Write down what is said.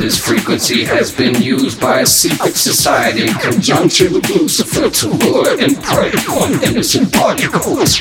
This frequency has been used by a secret society in conjunction with Lucifer to lure and prey on innocent particles.